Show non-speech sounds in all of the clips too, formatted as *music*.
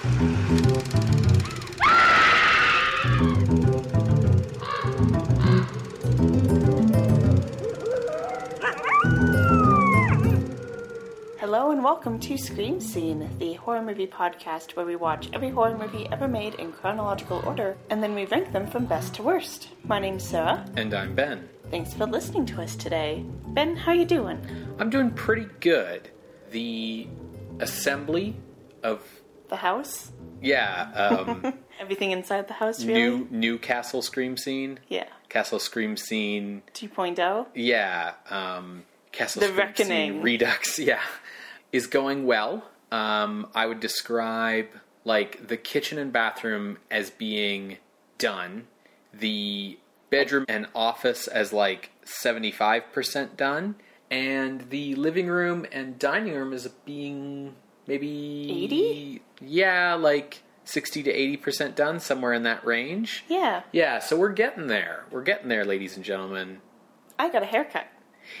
Hello and welcome to Scream Scene, the horror movie podcast where we watch every horror movie ever made in chronological order and then we rank them from best to worst. My name's Sarah. And I'm Ben. Thanks for listening to us today. Ben, how you doing? I'm doing pretty good. The assembly of The house? yeah, um, *laughs* Everything inside the house, really? new new castle scream scene. Yeah. Castle scream scene. 2.0? Yeah, um, castle The scream Reckoning. scene redux. *laughs* Yeah, is going well. Um, I would describe like the kitchen and bathroom as being done. The bedroom and office as like seventy five percent done, and the living room and dining room as being maybe 80? Yeah, like sixty to eighty percent done, somewhere in that range. Yeah. Yeah, so we're getting there. We're getting there, ladies and gentlemen. I got a haircut.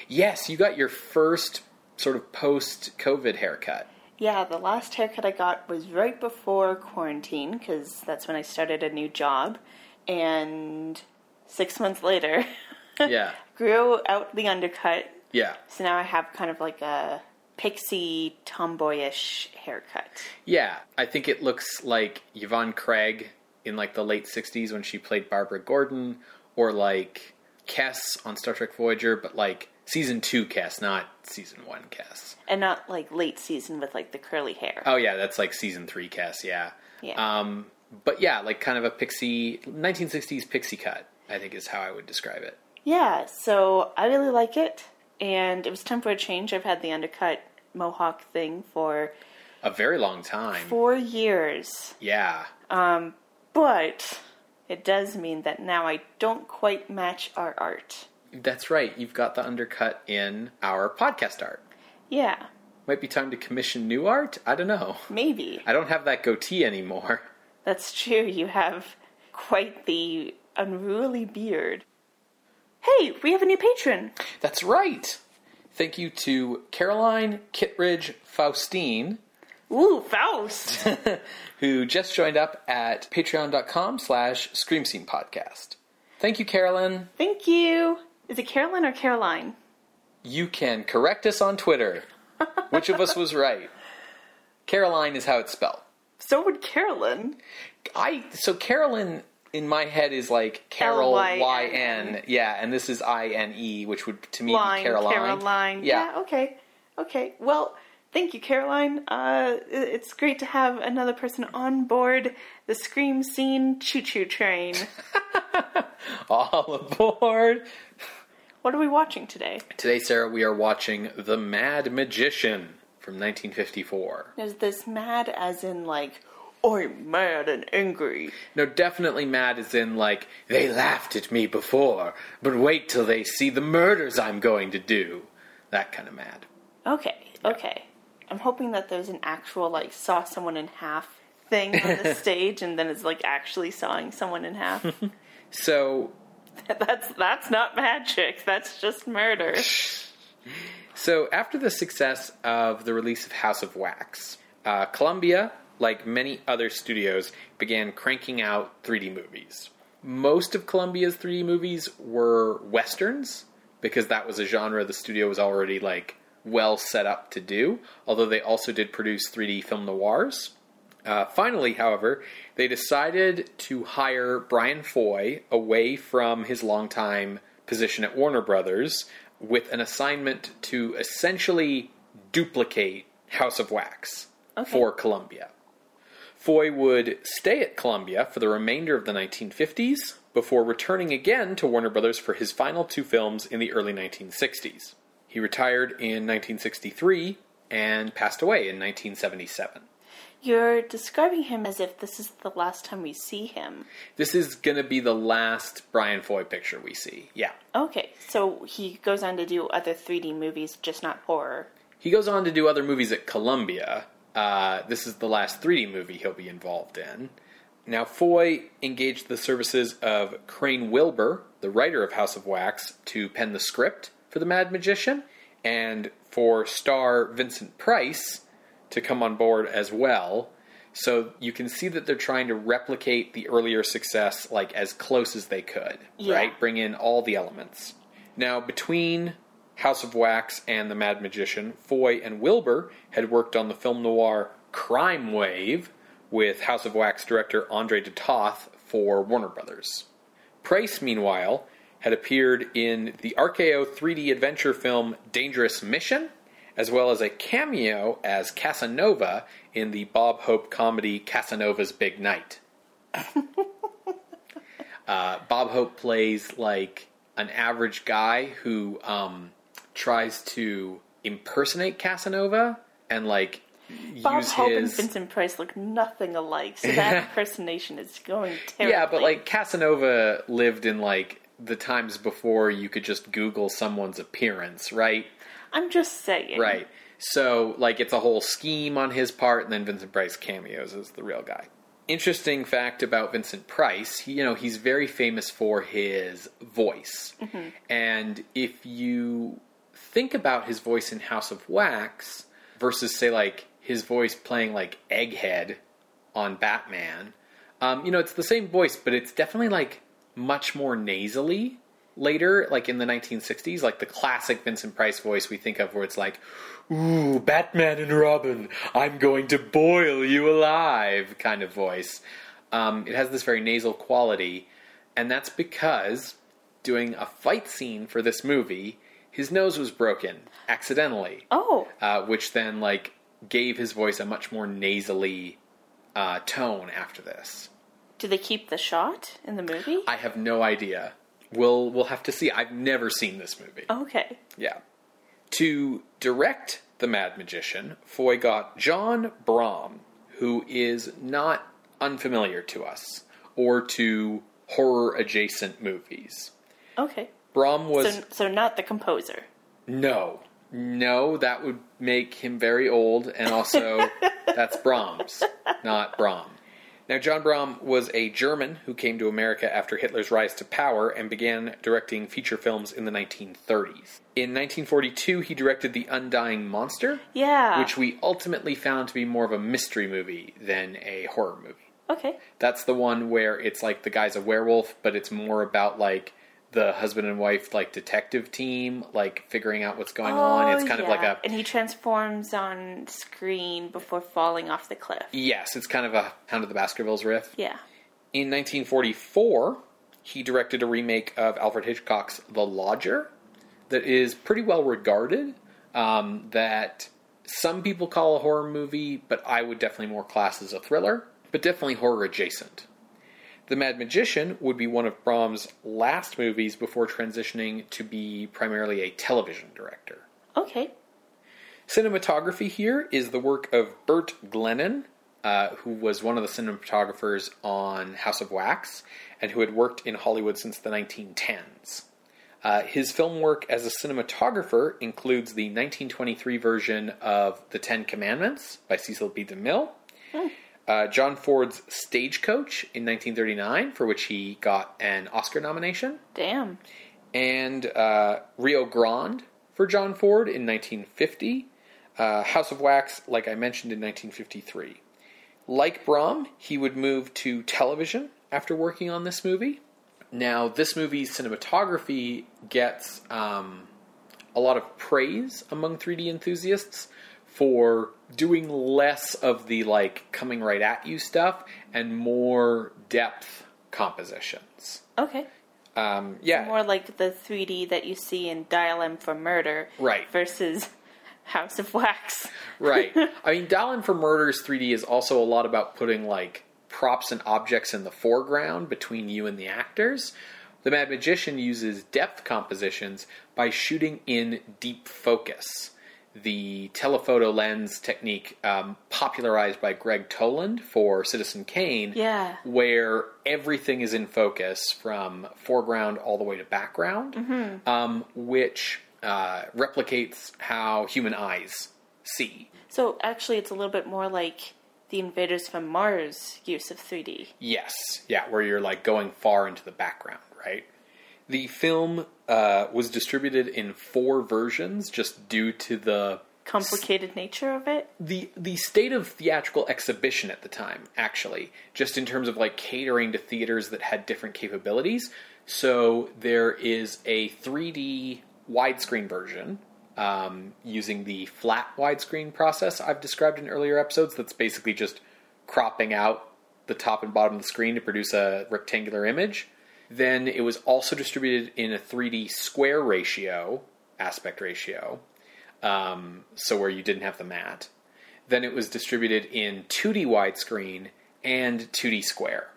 Yes, you got your first sort of post COVID haircut. Yeah, the last haircut I got was right before quarantine because that's when I started a new job. And six months later, *laughs* Yeah. grew out the undercut. Yeah. So now I have kind of like a pixie tomboyish haircut. Yeah. I think it looks like Yvonne Craig in like the late 60s when she played Barbara Gordon or like Kes on Star Trek Voyager, but like season 2 Kes, not season 1 Kes. And not like late season with like the curly hair. Oh yeah, that's like season 3 Kes, yeah. Yeah. Um but yeah, like kind of a pixie 1960s pixie cut, I think is how I would describe it. Yeah, so I really like it. And it was time for a change. I've had the undercut mohawk thing for A very long time. four years. Yeah. Um, but it does mean that now I don't quite match our art. That's right. You've got the undercut in our podcast art. Yeah, Might be time to commission new art. I don't know. maybe. I don't have that goatee anymore. *laughs* That's true. You have quite the unruly beard. Hey, we have a new patron. That's right. Thank you to Caroline Kittredge Faustine, Ooh, Faust. *laughs* who just joined up at patreon.com slash scream scene podcast. Thank you, Carolyn. Thank you. Is it Caroline or Caroline? You can correct us on Twitter. *laughs* Which of us was right? Caroline is how it's spelled. So would Carolyn. I so Carolyn in my head is like Carol. Y N. Yeah, and this is I N E, which would to me Line, be Caroline. Caroline. Yeah. yeah, okay. Okay. Well, thank you, Caroline. Uh, it's great to have another person on board the Scream Scene choo choo train. *laughs* All aboard. what are we watching today? Today, Sarah, we are watching The Mad Magician from 1954. Is this mad as in like, I'm mad and angry? No, definitely mad as in like, they laughed at me before, but wait till they see the murders I'm going to do. That kind of mad. Okay, okay. I'm hoping that there's an actual like saw someone in half thing on the *laughs* stage, and then it's like actually sawing someone in half. *laughs* So, *laughs* that's that's not magic. That's just murder. So, after the success of the release of House of Wax, uh, Columbia, like many other studios, began cranking out 3D movies. Most of Columbia's 3D movies were westerns because that was a genre the studio was already like well set up to do. Although they also did produce 3D film noirs. Uh, finally, however, they decided to hire Brian Foy away from his longtime position at Warner Brothers with an assignment to essentially duplicate House of Wax Okay. for Columbia. Foy would stay at Columbia for the remainder of the 1950s before returning again to Warner Brothers for his final two films in the early 1960s. He retired in 1963 and passed away in 1977. You're describing him as if this is the last time we see him. This is going to be the last Brian Foy picture we see. Yeah. Okay, so he goes on to do other 3D movies, just not horror. He goes on to do other movies at Columbia. Uh, this is the last 3D movie he'll be involved in. Now, Foy engaged the services of Crane Wilbur, the writer of House of Wax, to pen the script for The Mad Magician, and for star Vincent Price to come on board as well So you can see that they're trying to replicate the earlier success like as close as they could, Yeah. right? Bring in all the elements. Now, between House of Wax and The Mad Magician, Foy and Wilbur had worked on the film noir Crime Wave with House of Wax director Andre de Toth for Warner Brothers. Price, meanwhile, had appeared in the RKO 3D adventure film Dangerous Mission, as well as a cameo as Casanova in the Bob Hope comedy Casanova's Big Night. *laughs* uh, Bob Hope plays like an average guy who um, tries to impersonate Casanova and like Bob use Hope and Vincent Price look nothing alike, so that *laughs* impersonation is going terribly. Yeah, but like Casanova lived in like the times before you could just Google someone's appearance, right? I'm just saying. Right. So like it's a whole scheme on his part, and then Vincent Price cameos as the real guy. Interesting fact about Vincent Price, he, you know, he's very famous for his voice, mm-hmm. and if you think about his voice in House of Wax versus say like his voice playing like Egghead on Batman, um, you know, it's the same voice, but it's definitely like much more nasally later, like in the 1960s, like the classic Vincent Price voice we think of where it's like, Ooh, Batman and Robin, I'm going to boil you alive kind of voice. Um, it has this very nasal quality, and that's because doing a fight scene for this movie, his nose was broken accidentally Oh, uh, which then like gave his voice a much more nasally uh, tone after this. do they keep the shot in the movie? I have no idea. We'll we'll have to see. I've never seen this movie. okay. Yeah. To direct The Mad Magician, Foy got John Brahm, who is not unfamiliar to us or to horror adjacent movies. Okay. Brahm was So, so not the composer. No. No, that would make him very old, and also *laughs* that's Brahms, not Brahm. Now, John Brahm was a German who came to America after Hitler's rise to power and began directing feature films in the 1930s. In 1942, he directed The Undying Monster, Yeah. which we ultimately found to be more of a mystery movie than a horror movie. Okay. That's the one where it's like the guy's a werewolf, but it's more about like the husband and wife like detective team like figuring out what's going on. It's kind of like Oh, a And he transforms on screen before falling off the cliff. yes, it's kind of a Hound of the Baskervilles riff. Yeah. In 1944, he directed a remake of Alfred Hitchcock's The Lodger that is pretty well regarded. Um, that some people call a horror movie, but I would definitely more class as a thriller, but definitely horror adjacent. The Mad Magician would be one of Brahm's last movies before transitioning to be primarily a television director. Okay. Cinematography here is the work of Bert Glennon, uh, who was one of the cinematographers on House of Wax and who had worked in Hollywood since the 1910s. Uh, his film work as a cinematographer includes the 1923 version of The Ten Commandments by Cecil B. DeMille, uh, John Ford's Stagecoach in 1939, for which he got an Oscar nomination, Damn. and uh, Rio Grande for John Ford in 1950, uh, House of Wax, like I mentioned, in 1953. Like Brahm, he would move to television after working on this movie. Now, this movie's cinematography gets um, a lot of praise among 3D enthusiasts for doing less of the like coming right at you stuff and more depth compositions. Okay. Um, yeah, More like the 3D that you see in Dial M for Murder. Right. Versus *laughs* House of Wax. right. *laughs* I mean, Dial M for Murders 3D is also a lot about putting like props and objects in the foreground between you and the actors. The Mad Magician uses depth compositions by shooting in deep focus. The telephoto lens technique, um, popularized by Gregg Toland for Citizen Kane, Yeah. where everything is in focus from foreground all the way to background, um, which uh, replicates how human eyes see. So actually, it's a little bit more like the Invaders from Mars use of 3D. Yes, yeah, where you're like going far into the background, right? The film uh, was distributed in four versions just due to the complicated nature of it. the the state of theatrical exhibition at the time actually just in terms of like catering to theaters that had different capabilities so there is a 3d widescreen version um, using the flat widescreen process i've described in earlier episodes that's basically just cropping out the top and bottom of the screen to produce a rectangular image then it was also distributed in a 3d square ratio aspect ratio um, so where you didn't have the mat. Then it was distributed in 2D widescreen and 2D square.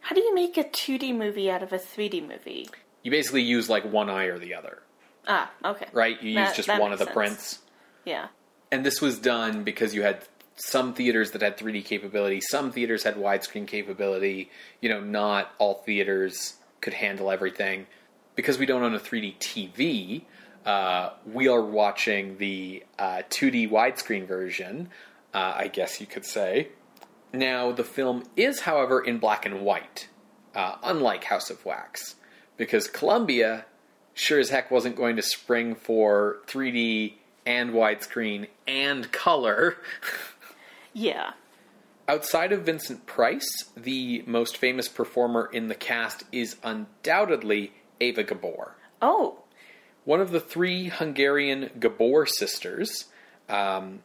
How do you make a 2D movie out of a 3D movie? You basically use like one eye or the other, Ah, okay. right? You use just one of the sense. prints. Yeah. And this was done because you had some theaters that had 3D capability, some theaters had widescreen capability. You know, not all theaters could handle everything. Because we don't own a 3D TV, uh, we are watching the uh, 2D widescreen version, uh, I guess you could say. Now, the film is, however, in black and white, uh, unlike House of Wax, because Columbia sure as heck wasn't going to spring for 3D and widescreen and color. *laughs* Yeah. Outside of Vincent Price, the most famous performer in the cast is undoubtedly Ava Gabor. Oh, One of the three Hungarian Gabor sisters, um,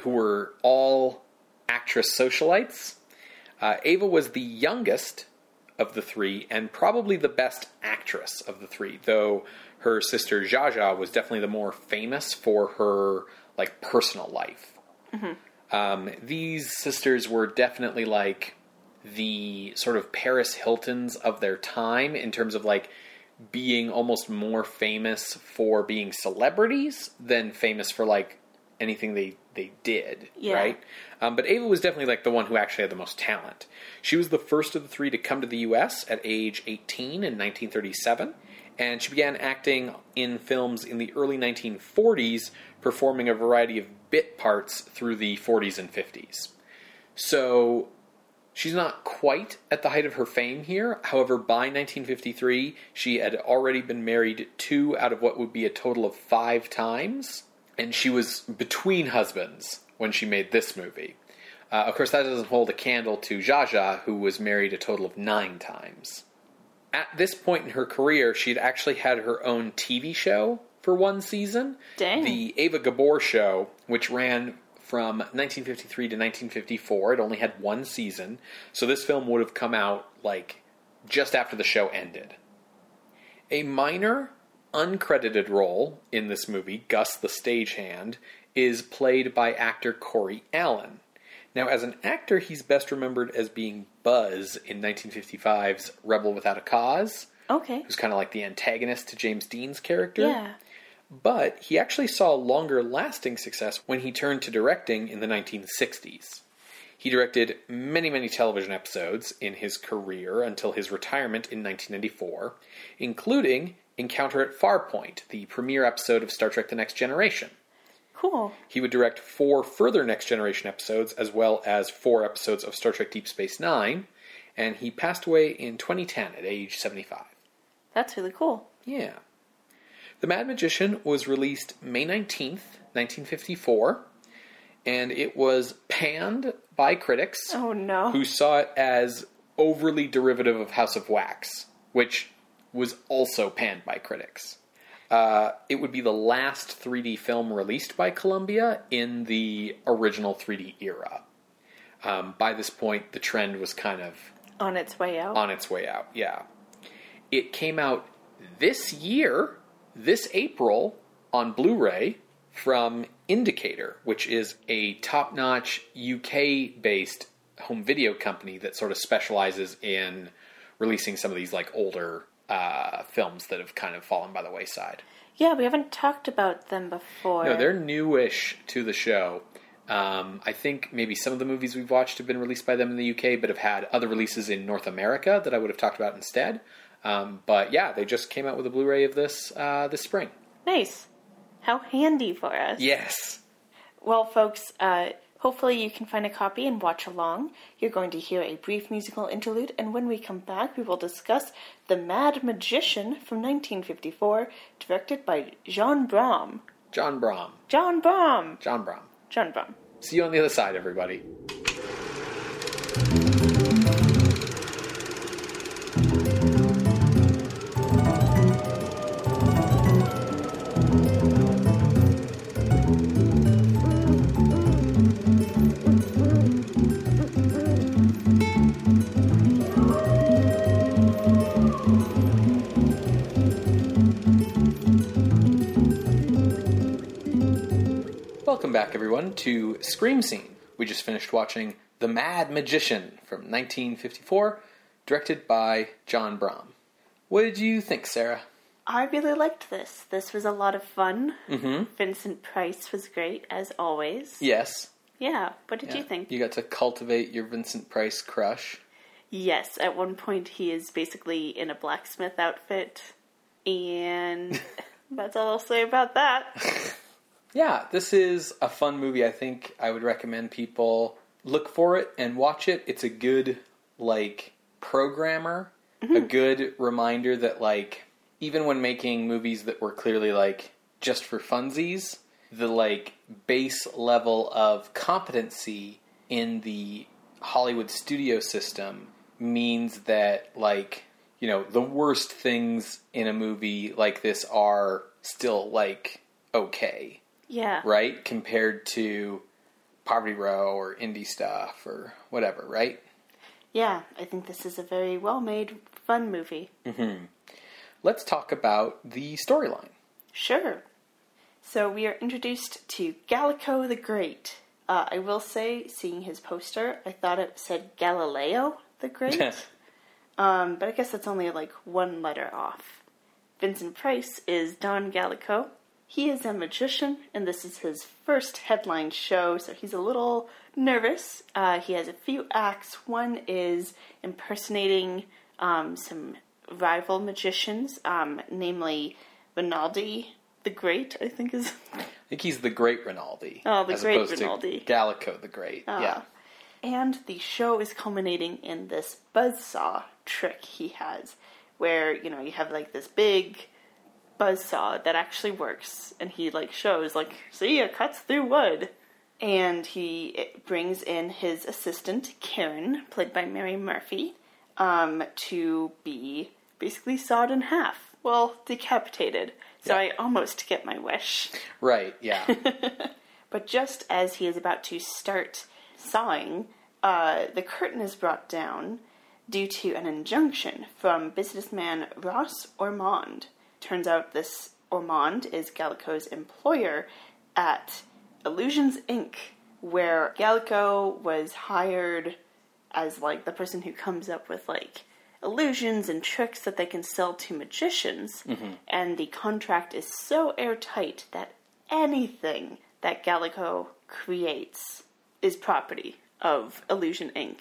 who were all actress socialites. Uh, Ava was the youngest of the three and probably the best actress of the three, though her sister Zsa Zsa was definitely the more famous for her like personal life. Um, these sisters were definitely like the sort of Paris Hiltons of their time in terms of like being almost more famous for being celebrities than famous for like anything they they did, Yeah. right? Um, but Ava was definitely like the one who actually had the most talent. She was the first of the three to come to the U.S. at age 18 in 1937, and she began acting in films in the early 1940s, performing a variety of bit parts through the 40s and 50s. So She's not quite at the height of her fame here. However, by 1953, she had already been married two out of what would be a total of five times, and she was between husbands when she made this movie. Uh, of course, that doesn't hold a candle to Zsa Zsa, who was married a total of nine times. At this point in her career, she had actually had her own TV show for one season. Dang. The Ava Gabor show, which ran from 1953 to 1954. It only had one season, so this film would have come out like just after the show ended. A minor, uncredited role in this movie, Gus the stagehand, is played by actor Corey Allen. Now, as an actor, he's best remembered as being Buzz in 1955's Rebel Without a Cause, okay. who's kind of like the antagonist to James Dean's character. Yeah. But he actually saw longer lasting success when he turned to directing in the 1960s. He directed many, many television episodes in his career until his retirement in 1994, including Encounter at Farpoint, the premiere episode of Star Trek The Next Generation. Cool. He would direct four further Next Generation episodes, as well as four episodes of Star Trek Deep Space Nine, and he passed away in 2010 at age 75. That's really cool. Yeah. The Mad Magician was released May 19th, 1954, and it was panned by critics Oh no. who saw it as overly derivative of House of Wax, which was also panned by critics. Uh, it would be the last 3D film released by Columbia in the original 3D era. Um, by this point, the trend was kind of On its way out. on its way out. Yeah. It came out this year, this April, on Blu ray from Indicator, which is a top notch UK based home video company that sort of specializes in releasing some of these like older uh, films that have kind of fallen by the wayside. yeah, we haven't talked about them before. No, they're newish to the show. Um, I think maybe some of the movies we've watched have been released by them in the UK, but have had other releases in North America that I would have talked about instead. Um, but yeah, they just came out with a Blu-ray of this uh, this spring. nice. How handy for us. Yes. Well, folks, uh, hopefully you can find a copy and watch along. You're going to hear a brief musical interlude, and when we come back, we will discuss The Mad Magician from 1954, directed by Jean Bram. John Brom. John Baum. John Brom. John Baum. See you on the other side, everybody. Welcome back, everyone, to Scream Scene. We just finished watching The Mad Magician from 1954, directed by John Brahm. What did you think, Sarah? I really liked this. This was a lot of fun. Mm-hmm. Vincent Price was great, as always. Yes. Yeah, what did Yeah. you think? You got to cultivate your Vincent Price crush. Yes, at one point he is basically in a blacksmith outfit, and *laughs* that's all I'll say about that. *laughs* Yeah, this is a fun movie. I think I would recommend people look for it and watch it. It's a good like programmer, a mm-hmm. good reminder that like even when making movies that were clearly like just for funsies, the like base level of competency in the Hollywood studio system means that like you know the worst things in a movie like this are still like okay Yeah. right? Compared to Poverty Row or indie stuff or whatever, right? Yeah, I think this is a very well made, fun movie. Let's talk about the storyline. Sure. So we are introduced to Gallico the Great. Uh, I will say, seeing his poster, I thought it said Galileo the Great. *laughs* um, but I guess that's only like one letter off. Vincent Price is Don Gallico. He is a magician, and this is his first headline show, so he's a little nervous. Uh, he has a few acts. One is impersonating um, some rival magicians, um, namely Rinaldi the Great, I think is. I think he's the Great Rinaldi. Oh, the as Great opposed to Rinaldi. Gallico the Great. Ah. Yeah. And the show is culminating in this buzzsaw trick he has, where, you know, you have like this big buzzsaw that actually works, and he like shows, like, see, it cuts through wood. And he brings in his assistant, Karen, played by Mary Murphy, um, to be basically sawed in half. Well, decapitated. So Yeah. I almost get my wish. Right, yeah. *laughs* But just as he is about to start sawing, uh, the curtain is brought down due to an injunction from businessman Ross Ormond. Turns out this Ormond is Gallico's employer at Illusions Inc., where Gallico was hired as like the person who comes up with like illusions and tricks that they can sell to magicians. And the contract is so airtight that anything that Gallico creates is property of Illusion Inc.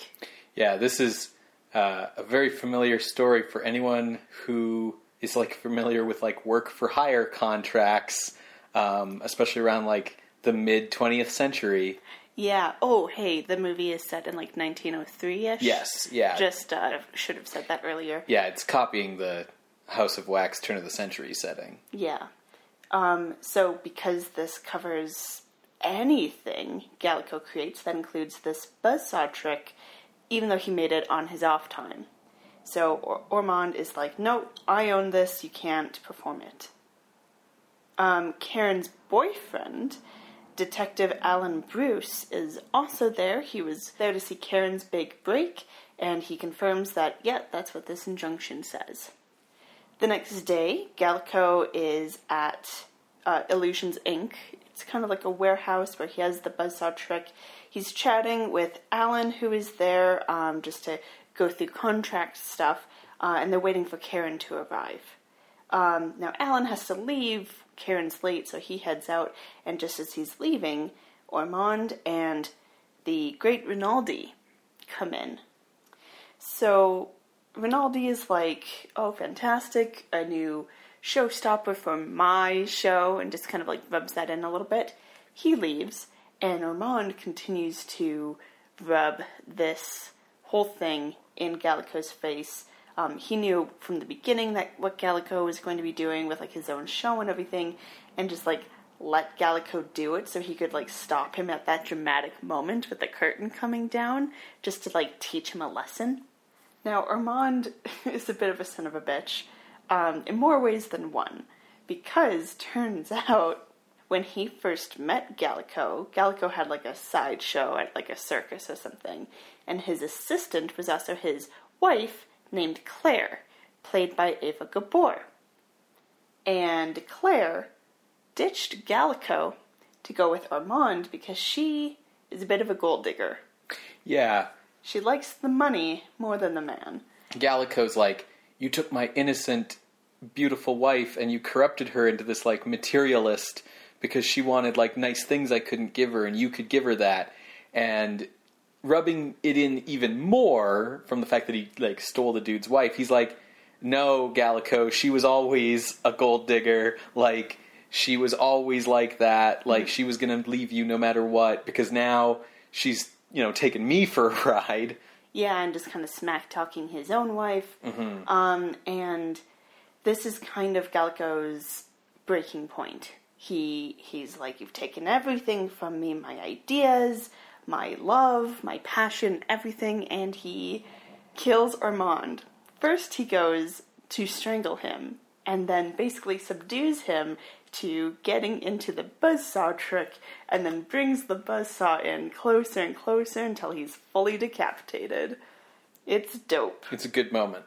yeah, this is uh, a very familiar story for anyone who is like familiar with like work for hire contracts, um, especially around like the mid 20th century. Yeah. Oh, hey, the movie is set in like 1903 ish. Yes, yeah. Just uh, should have said that earlier. Yeah, it's copying the House of Wax turn of the century setting. Yeah. Um, so because this covers anything Gallico creates, that includes this buzzsaw trick, even though he made it on his off time. So or- Ormond is like, no, I own this, you can't perform it. Um, Karen's boyfriend, Detective Alan Bruce, is also there. He was there to see Karen's big break, and he confirms that, yeah, that's what this injunction says. The next day, Gallico is at uh, Illusions Inc. It's kind of like a warehouse where he has the buzzsaw trick. He's chatting with Alan, who is there um, just to go through contract stuff, uh, and they're waiting for Karen to arrive. Um, now, Alan has to leave. Karen's late, so he heads out, and just as he's leaving, Ormond and the great Rinaldi come in. So Rinaldi is like, oh, fantastic, a new showstopper for my show, and just kind of like rubs that in a little bit. He leaves, and Ormond continues to rub this whole thing in Gallico's face. Um, he knew from the beginning that what Gallico was going to be doing with like his own show and everything, and just like let Gallico do it so he could like stop him at that dramatic moment with the curtain coming down just to like teach him a lesson. Now, Armand *laughs* is a bit of a son of a bitch um, in more ways than one because turns *laughs* out when he first met Gallico, Gallico had like a sideshow at like a circus or something, and his assistant was also his wife named Claire, played by Eva Gabor. And Claire ditched Gallico to go with Armand because she is a bit of a gold digger. Yeah. She likes the money more than the man. Gallico's like, you took my innocent, beautiful wife and you corrupted her into this like materialist because she wanted like nice things I couldn't give her and you could give her that. And rubbing it in even more from the fact that he like stole the dude's wife, he's like, no, Gallico, she was always a gold digger. Like, she was always like that. Like she was going to leave you no matter what because now she's you know taking me for a *laughs* ride. Yeah, and just kind of smack talking his own wife. Um, and this is kind of Gallico's breaking point. He he's like, you've taken everything from me, my ideas, my love, my passion, everything, and he kills Armand. First, he goes to strangle him, and then basically subdues him to getting into the buzzsaw trick, and then brings the buzzsaw in closer and closer until he's fully decapitated. It's dope. It's a good moment.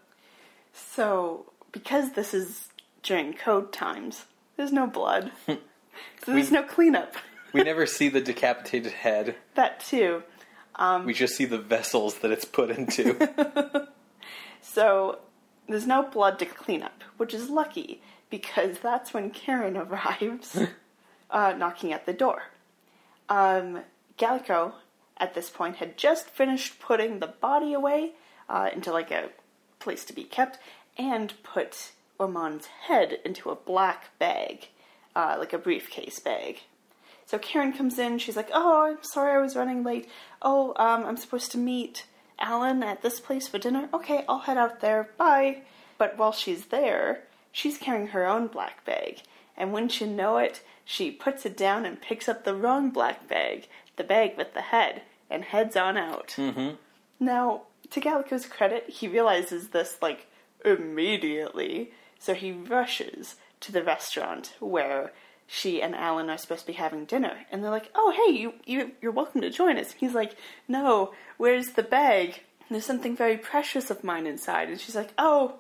So, because this is during code times, there's no blood. *laughs* so there's no cleanup. *laughs* We never see the decapitated head. that too. We just see the vessels that it's put into. *laughs* So there's no blood to clean up, which is lucky because that's when Karen arrives, uh, knocking at the door. Um, Gallico, at this point, had just finished putting the body away uh, into like a place to be kept, and put Ormond's head into a black bag, uh, like a briefcase bag. So Karen comes in. She's like, "Oh, I'm sorry, I was running late. Oh, um, I'm supposed to meet Alan at this place for dinner. Okay, I'll head out there. Bye." But while she's there, she's carrying her own black bag, and wouldn't you know it, she puts it down and picks up the wrong black bag, the bag with the head, and heads on out. Mm-hmm. Now, to Gallico's credit, he realizes this like immediately, so he rushes to the restaurant where she and Alan are supposed to be having dinner, and they're like, "Oh, hey, you, you you're welcome to join us." He's like, "No, where's the bag? There's something very precious of mine inside." And she's like, "Oh,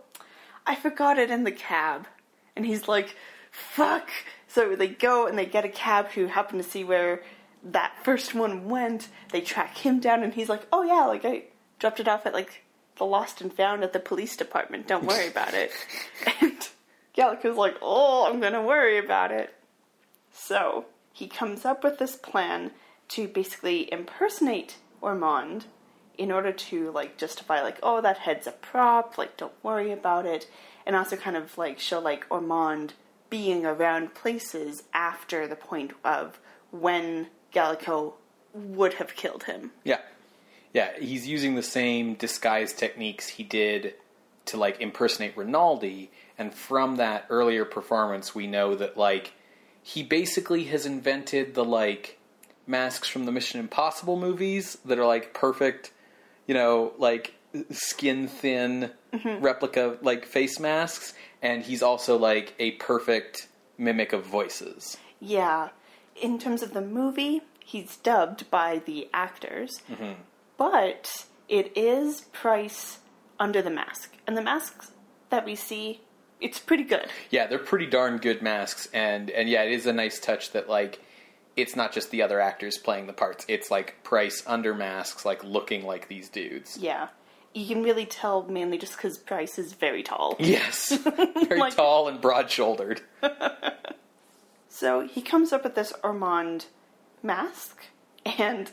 I forgot it in the cab." And he's like, "Fuck!" So they go and they get a cab who happen to see where that first one went. They track him down, and he's like, "Oh yeah, like I dropped it off at like the lost and found at the police department. Don't worry *laughs* about it." and Gallico's like, "Oh, I'm gonna worry about it." So he comes up with this plan to basically impersonate Ormond in order to like justify like, oh, that head's a prop, like don't worry about it, and also kind of like show like Ormond being around places after the point of when Gallico would have killed him. yeah. Yeah, he's using the same disguise techniques he did to like impersonate Rinaldi, and from that earlier performance we know that like he basically has invented the like masks from the Mission Impossible movies that are like perfect, you know, like skin thin mm-hmm. replica like face masks, and he's also like a perfect mimic of voices. Yeah. In terms of the movie, he's dubbed by the actors, mm-hmm. But it is Price under the mask. And the masks that we see, it's pretty good. Yeah, they're pretty darn good masks, and and yeah, it is a nice touch that like it's not just the other actors playing the parts; it's like Price under masks, like looking like these dudes. Yeah. You can really tell mainly just because Price is very tall. Yes, *laughs* very Like- tall and broad-shouldered. *laughs* So he comes up with this Ormond mask, and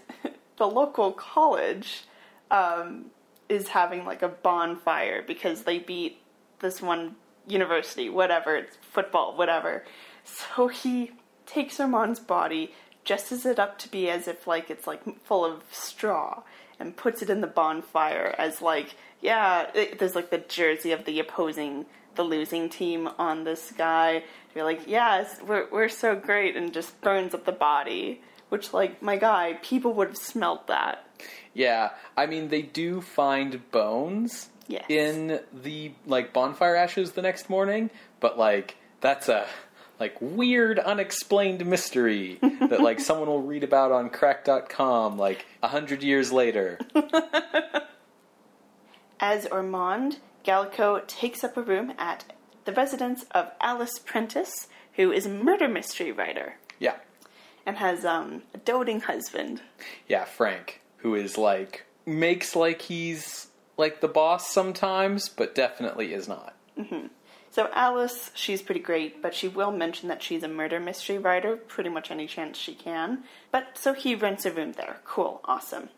the local college um, is having like a bonfire because they beat this one university, whatever, it's football, whatever. So he takes Ormond's body, dresses it up to be as if like it's like full of straw, and puts it in the bonfire as like, yeah, it, there's like the jersey of the opposing the losing team on this guy. You're like, yes, we're we're so great, and just burns up the body. Which, like, my guy, people would have smelled that. Yeah, I mean they do find bones Yes. in the like bonfire ashes the next morning, but like that's a like weird unexplained mystery *laughs* that like someone will read about on crack.com like a hundred years later. *laughs* As Ormond, Gallico takes up a room at the residence of Alice Prentice, who is a murder mystery writer Yeah. And has um, a doting husband. Yeah, Frank, who is like makes like he's like the boss sometimes, but definitely is not. So Alice, she's pretty great, but she will mention that she's a murder mystery writer pretty much any chance she can. But so he rents a room there. Cool, awesome.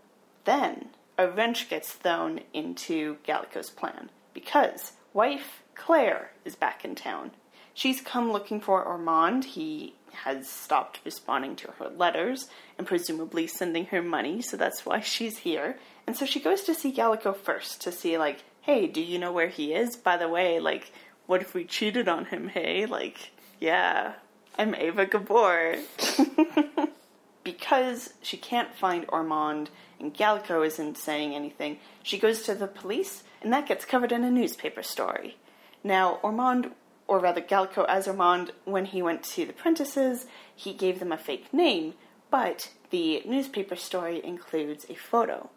Then a wrench gets thrown into Gallico's plan because wife Claire is back in town. She's come looking for Ormond. He has stopped responding to her letters and presumably sending her money, so that's why she's here. And so she goes to see Gallico first to see, like, hey, do you know where he is? By the way, like, what if we cheated on him, hey? Like, yeah, I'm Ava Gabor. *laughs* because she can't find Ormond and Gallico isn't saying anything, she goes to the police, and that gets covered in a newspaper story. Now, Ormond, or rather Gallico as Ormond, when he went to the Prentices, he gave them a fake name, but the newspaper story includes a photo.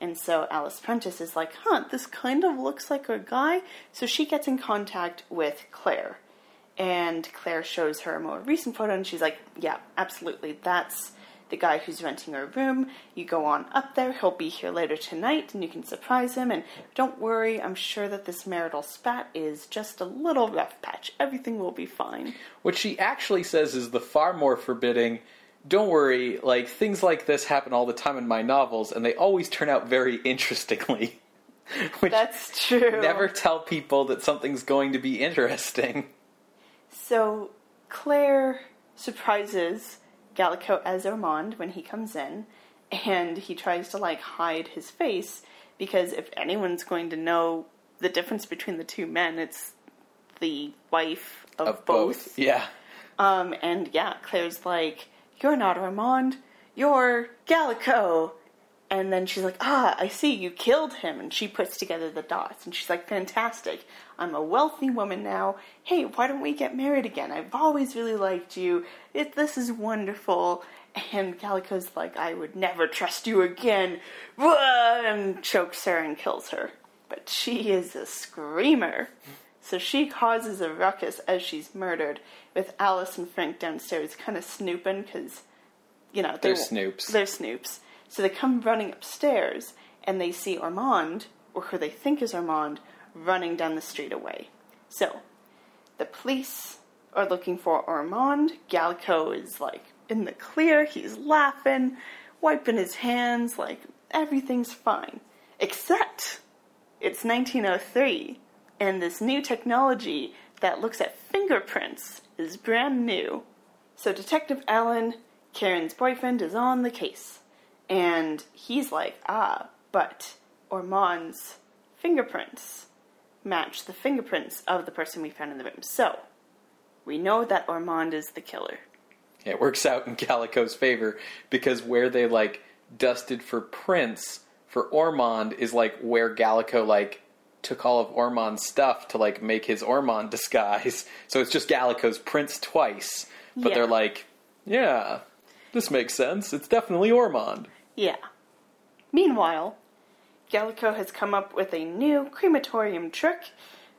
And so Alice Prentice is like, huh, this kind of looks like a guy. So she gets in contact with Claire. And Claire shows her a more recent photo, and she's like, yeah, absolutely. That's the guy who's renting our room. You go on up there, he'll be here later tonight, and you can surprise him. And don't worry, I'm sure that this marital spat is just a little rough patch. Everything will be fine. What she actually says is the far more forbidding. Don't worry, like things like this happen all the time in my novels, and they always turn out very interestingly. *laughs* Which That's true. never tell people that something's going to be interesting. So Claire surprises Gallico as Ormond when he comes in, and he tries to like hide his face because if anyone's going to know the difference between the two men, it's the wife of, Of both. both. Yeah. Um, and yeah, Claire's like, "You're not Ormond, you're Gallico." And then she's like, "Ah, I see, you killed him." And she puts together the dots, and she's like, "Fantastic! I'm a wealthy woman now. Hey, why don't we get married again? I've always really liked you. It, this is wonderful." And Gallico's like, "I would never trust you again," and chokes her and kills her. But she is a screamer. So she causes a ruckus as she's murdered, with Alice and Frank downstairs kind of snooping because, you know, They're snoops. They're snoops. So they come running upstairs and they see Armand, or who they think is Armand, running down the street away. So the police are looking for Armand. Gallico is like in the clear. He's laughing, wiping his hands, like everything's fine. Except it's 1903, and this new technology that looks at fingerprints is brand new. So Detective Alan, Karen's boyfriend, is on the case. And he's like, ah, but Ormond's fingerprints match the fingerprints of the person we found in the room. So, we know that Ormond is the killer. It works out in Gallico's favor because where they like dusted for prints for Ormond is like where Gallico like took all of Ormond's stuff to like make his Ormond *laughs* disguise. So it's just Gallico's prints twice. But Yeah. they're like, yeah, this makes sense. It's definitely Ormond. Yeah. Meanwhile, Gallico has come up with a new crematorium trick.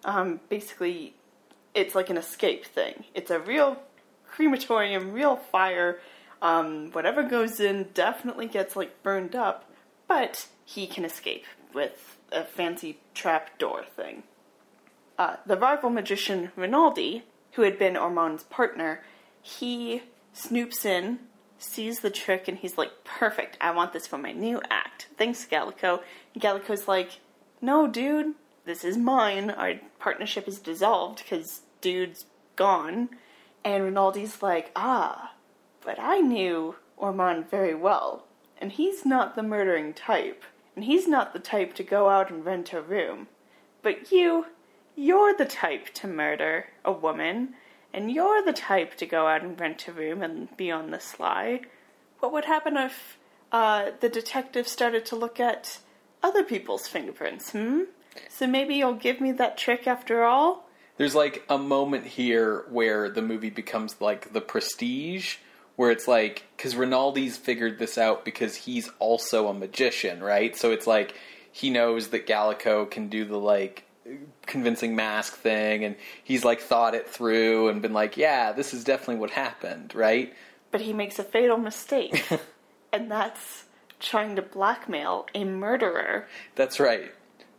Um, basically, it's like an escape thing. It's a real crematorium, real fire. Um, whatever goes in definitely gets like burned up, but he can escape with a fancy trap door thing. Uh, the rival magician Rinaldi, who had been Ormond's partner, he snoops in, sees the trick, and he's like, Perfect, I want this for my new act. Thanks, Gallico. And Gallico's like, No, dude, this is mine. Our partnership is dissolved because dude's gone. And Rinaldi's like, Ah, but I knew Ormond very well, and he's not the murdering type, and he's not the type to go out and rent a room. But you, you're the type to murder a woman, and you're the type to go out and rent a room and be on the sly. What would happen if uh, the detective started to look at other people's fingerprints? Hmm? So maybe you'll give me that trick after all? There's like a moment here where the movie becomes like the prestige, where it's like, because Rinaldi's figured this out because he's also a magician, right? So it's like he knows that Gallico can do the like convincing mask thing, and he's like thought it through and been like, yeah, this is definitely what happened, right? But he makes a fatal mistake, *laughs* and that's trying to blackmail a murderer. That's right.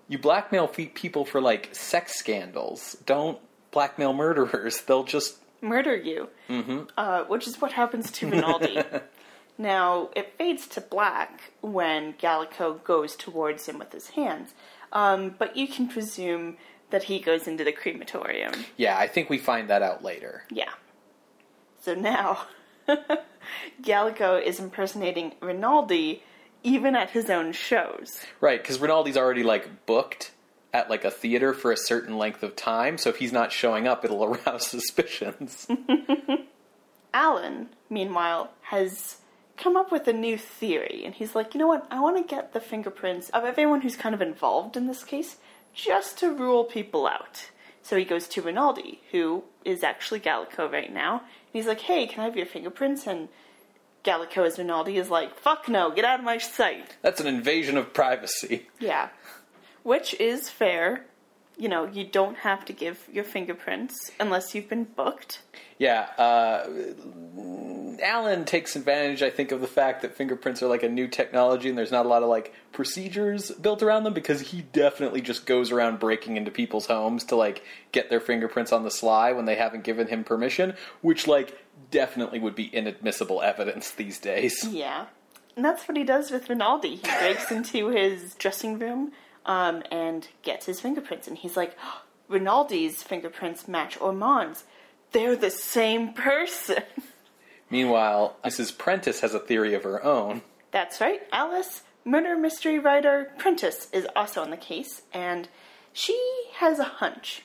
You blackmail people for like sex scandals. Don't blackmail murderers. *laughs* They'll just murder you, mm-hmm. uh, which is what happens to Rinaldi. *laughs* now, it fades to black when Gallico goes towards him with his hands, um, but you can presume that he goes into the crematorium. Yeah, I think we find that out later. Yeah. So now, *laughs* Gallico is impersonating Rinaldi even at his own shows. Right, because Rinaldi's already like booked at like a theater for a certain length of time, so if he's not showing up, it'll *laughs* arouse suspicions. *laughs* Alan, meanwhile, has come up with a new theory, and he's like, you know what? I want to get the fingerprints of everyone who's kind of involved in this case, just to rule people out. So he goes to Rinaldi, who is actually Gallico right now, and he's like, hey, can I have your fingerprints? And Gallico as Rinaldi is like, fuck no, get out of my sight. That's an invasion of privacy. Yeah which is fair. You know, you don't have to give your fingerprints unless you've been booked. Yeah, uh, Alan takes advantage, I think, of the fact that fingerprints are like a new technology and there's not a lot of like procedures built around them because he definitely just goes around breaking into people's homes to like get their fingerprints on the sly when they haven't given him permission, which like definitely would be inadmissible evidence these days. Yeah. And that's what he does with Rinaldi. He breaks into his dressing room um, and gets his fingerprints. And he's like, oh, Rinaldi's fingerprints match Ormond's. They're the same person. *laughs* Meanwhile, Mrs. Prentice has a theory of her own. That's right. Alice, murder mystery writer Prentice, is also on the case, and she has a hunch.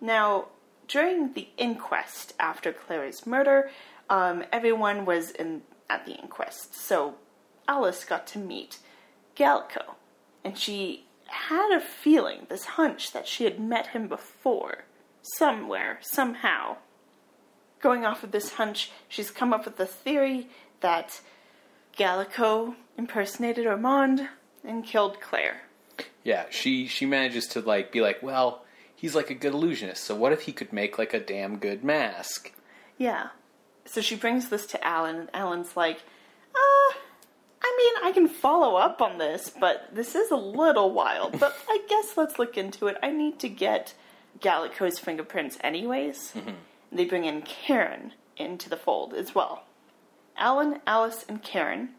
Now, during the inquest after Clara's murder, um, everyone was in at the inquest, so Alice got to meet Gallico, and she had a feeling, this hunch, that she had met him before. Somewhere, somehow. Going off of this hunch, she's come up with the theory that Gallico impersonated Ormond and killed Claire. Yeah, she she manages to like be like, well, he's like a good illusionist, so what if he could make like a damn good mask? Yeah. So she brings this to Alan, and Alan's like, uh, I mean, I can follow up on this, but this is a little wild. But *laughs* I guess let's look into it. I need to get Gallico's fingerprints, anyways. Mm-hmm. They bring in Karen into the fold as well. Alan, Alice, and Karen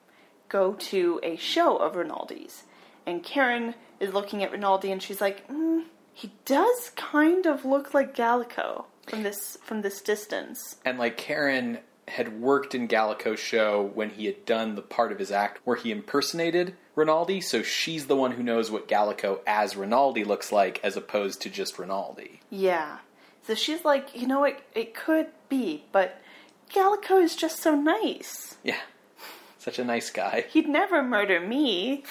go to a show of Rinaldi's. And Karen is looking at Rinaldi and she's like, mm, he does kind of look like Gallico from this from this distance. And like Karen had worked in Gallico's show when he had done the part of his act where he impersonated Rinaldi, so she's the one who knows what Gallico as Rinaldi looks like as opposed to just Rinaldi. Yeah. So she's like, you know what, it could be, but Gallico is just so nice. Yeah. Such a nice guy. *laughs* He'd never murder me.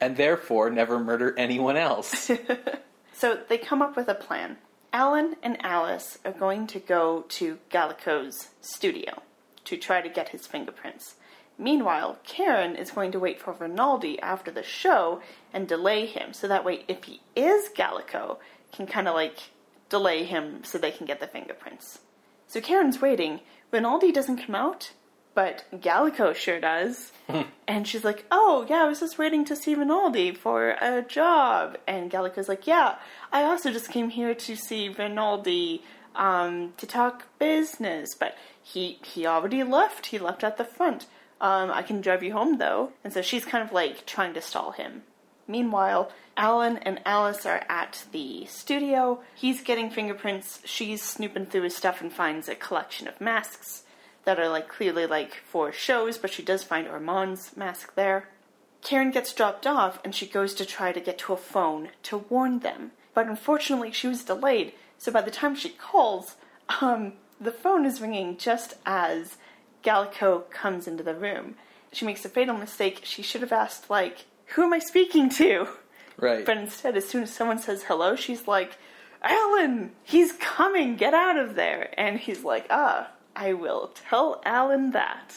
and therefore never murder anyone else. *laughs* so they come up with a plan. Alan and Alice are going to go to Gallico's studio to try to get his fingerprints. Meanwhile, Karen is going to wait for Rinaldi after the show and delay him, so that way, if he is Gallico, can kind of like delay him so they can get the fingerprints. So Karen's waiting. Rinaldi doesn't come out, but Gallico sure does. and she's like, "Oh yeah, I was just waiting to see Rinaldi for a job." And Gallico's like, "Yeah, I also just came here to see Rinaldi um, to talk business, but he he already left. He left at the front. Um, I can drive you home though." And so she's kind of like trying to stall him. Meanwhile, Alan and Alice are at the studio. He's getting fingerprints. She's snooping through his stuff and finds a collection of masks that are like clearly like for shows, but she does find Ormond's mask there. Karen gets dropped off and she goes to try to get to a phone to warn them but unfortunately she was delayed. So by the time she calls, um, the phone is ringing just as Gallico comes into the room. She makes a fatal mistake. She should have asked, like, who am I speaking to? Right. But instead, as soon as someone says hello, she's like, Alan, he's coming, get out of there. And he's like, ah, I will tell Alan that.